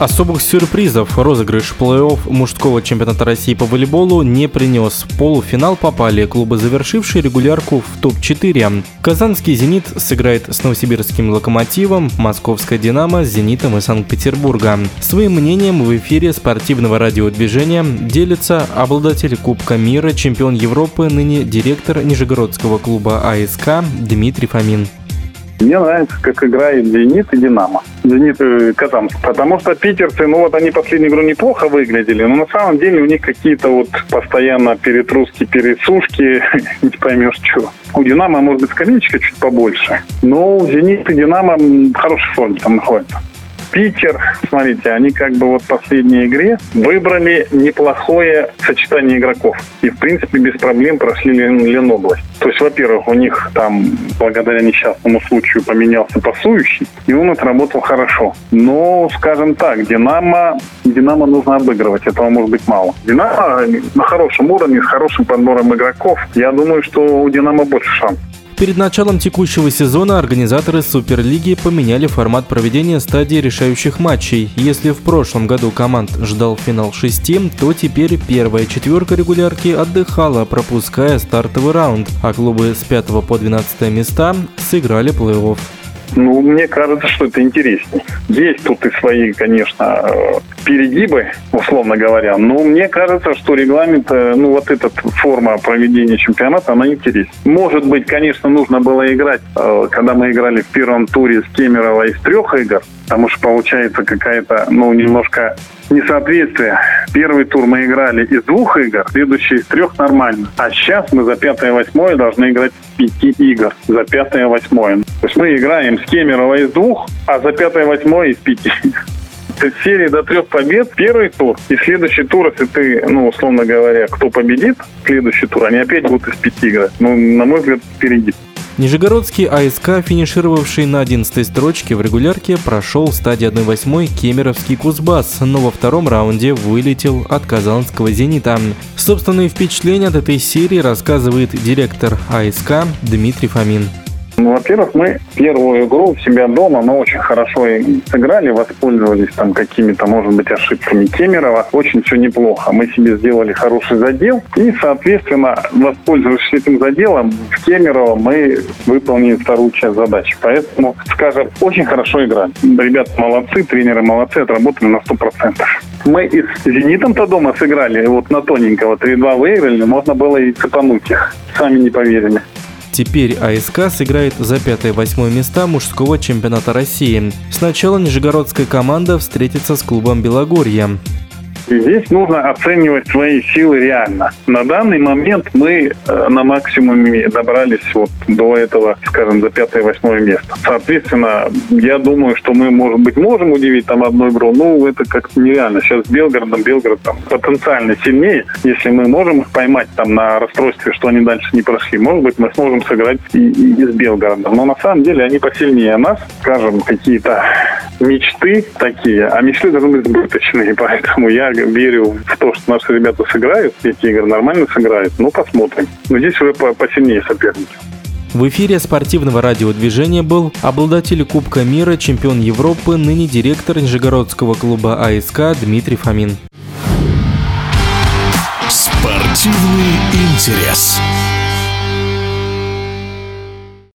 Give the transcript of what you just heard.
Особых сюрпризов розыгрыш плей-офф мужского чемпионата России по волейболу не принес. В полуфинал попали клубы, завершившие регулярку в топ-4. Казанский «Зенит» сыграет с новосибирским «Локомотивом», московская «Динамо» с «Зенитом» из Санкт-Петербурга. Своим мнением в эфире спортивного радиодвижения делится обладатель Кубка мира, чемпион Европы, ныне директор Нижегородского клуба АСК Дмитрий Фомин. Мне нравится, как играет «Зенит» и «Динамо». «Зенит» и «Казан». Потому что питерцы, ну вот они последнюю игру неплохо выглядели, но на самом деле у них какие-то вот постоянно перетруски, пересушки, не поймешь что. У «Динамо» может быть скамеечка чуть побольше, но у «Зенит» и «Динамо» в хорошей форме там находятся. Питер, смотрите, они как бы вот в последней игре выбрали неплохое сочетание игроков. И, в принципе, без проблем прошли Ленобласть. То есть, во-первых, у них там, благодаря несчастному случаю, поменялся пасующий, и он отработал хорошо. Но, скажем так, Динамо, Динамо нужно обыгрывать, этого может быть мало. Динамо на хорошем уровне, с хорошим подбором игроков. Я думаю, что у Динамо больше шансов. Перед началом текущего сезона организаторы Суперлиги поменяли формат проведения стадии решающих матчей. Если в прошлом году команд ждал финал шести, то теперь первая четверка регулярки отдыхала, пропуская стартовый раунд, а клубы с 5 по 12 места сыграли плей-офф. Ну, мне кажется, что это интереснее. Есть тут и свои, конечно, э, перегибы, условно говоря, но мне кажется, что регламент, э, ну, вот эта форма проведения чемпионата, она интереснее. Может быть, конечно, нужно было играть, э, когда мы играли в первом туре с Кемерово из трех игр, потому что получается какая-то, ну, немножко несоответствие. Первый тур мы играли из двух игр, следующий из трех нормально. А сейчас мы за пятое и восьмое должны играть из пяти игр. За пятое и восьмое. То есть мы играем с Кемерово из двух, а за пятое и восьмое из пяти. Серии до трех побед, первый тур, и следующий тур, если ты, ну, условно говоря, кто победит, следующий тур, они опять будут из пяти играть. Ну, на мой взгляд, впереди. Нижегородский АСК, финишировавший на 11 строчке в регулярке, прошел в стадии 1-8 Кемеровский Кузбасс, но во втором раунде вылетел от казанского «Зенита». Собственные впечатления от этой серии рассказывает директор АСК Дмитрий Фомин. Ну, во-первых, мы первую игру у себя дома, мы очень хорошо сыграли, воспользовались там какими-то, может быть, ошибками Кемерова. Очень все неплохо. Мы себе сделали хороший задел. И, соответственно, воспользовавшись этим заделом, в Кемерово мы выполнили вторую часть задачи. Поэтому, скажем, очень хорошо играли. Ребята молодцы, тренеры молодцы, отработали на 100%. Мы и с «Зенитом»-то дома сыграли, вот на тоненького 3-2 выиграли, можно было и цепануть их. Сами не поверили. Теперь АСК сыграет за 5-8 места мужского чемпионата России. Сначала нижегородская команда встретится с клубом Белогорье. Здесь нужно оценивать свои силы реально. На данный момент мы э, на максимуме добрались вот до этого, скажем, за пятое-восьмое место. Соответственно, я думаю, что мы, может быть, можем удивить там одной игру, но это как-то нереально. Сейчас с Белгородом, Белгород там потенциально сильнее. Если мы можем их поймать там на расстройстве, что они дальше не прошли, может быть, мы сможем сыграть и, и с Белгородом. Но на самом деле они посильнее нас, скажем, какие-то мечты такие, а мечты должны быть сбыточные, поэтому я верю в то, что наши ребята сыграют, эти игры нормально сыграют, ну, посмотрим. Но здесь уже посильнее соперники. В эфире спортивного радиодвижения был обладатель Кубка мира, чемпион Европы, ныне директор Нижегородского клуба АСК Дмитрий Фомин. Спортивный интерес.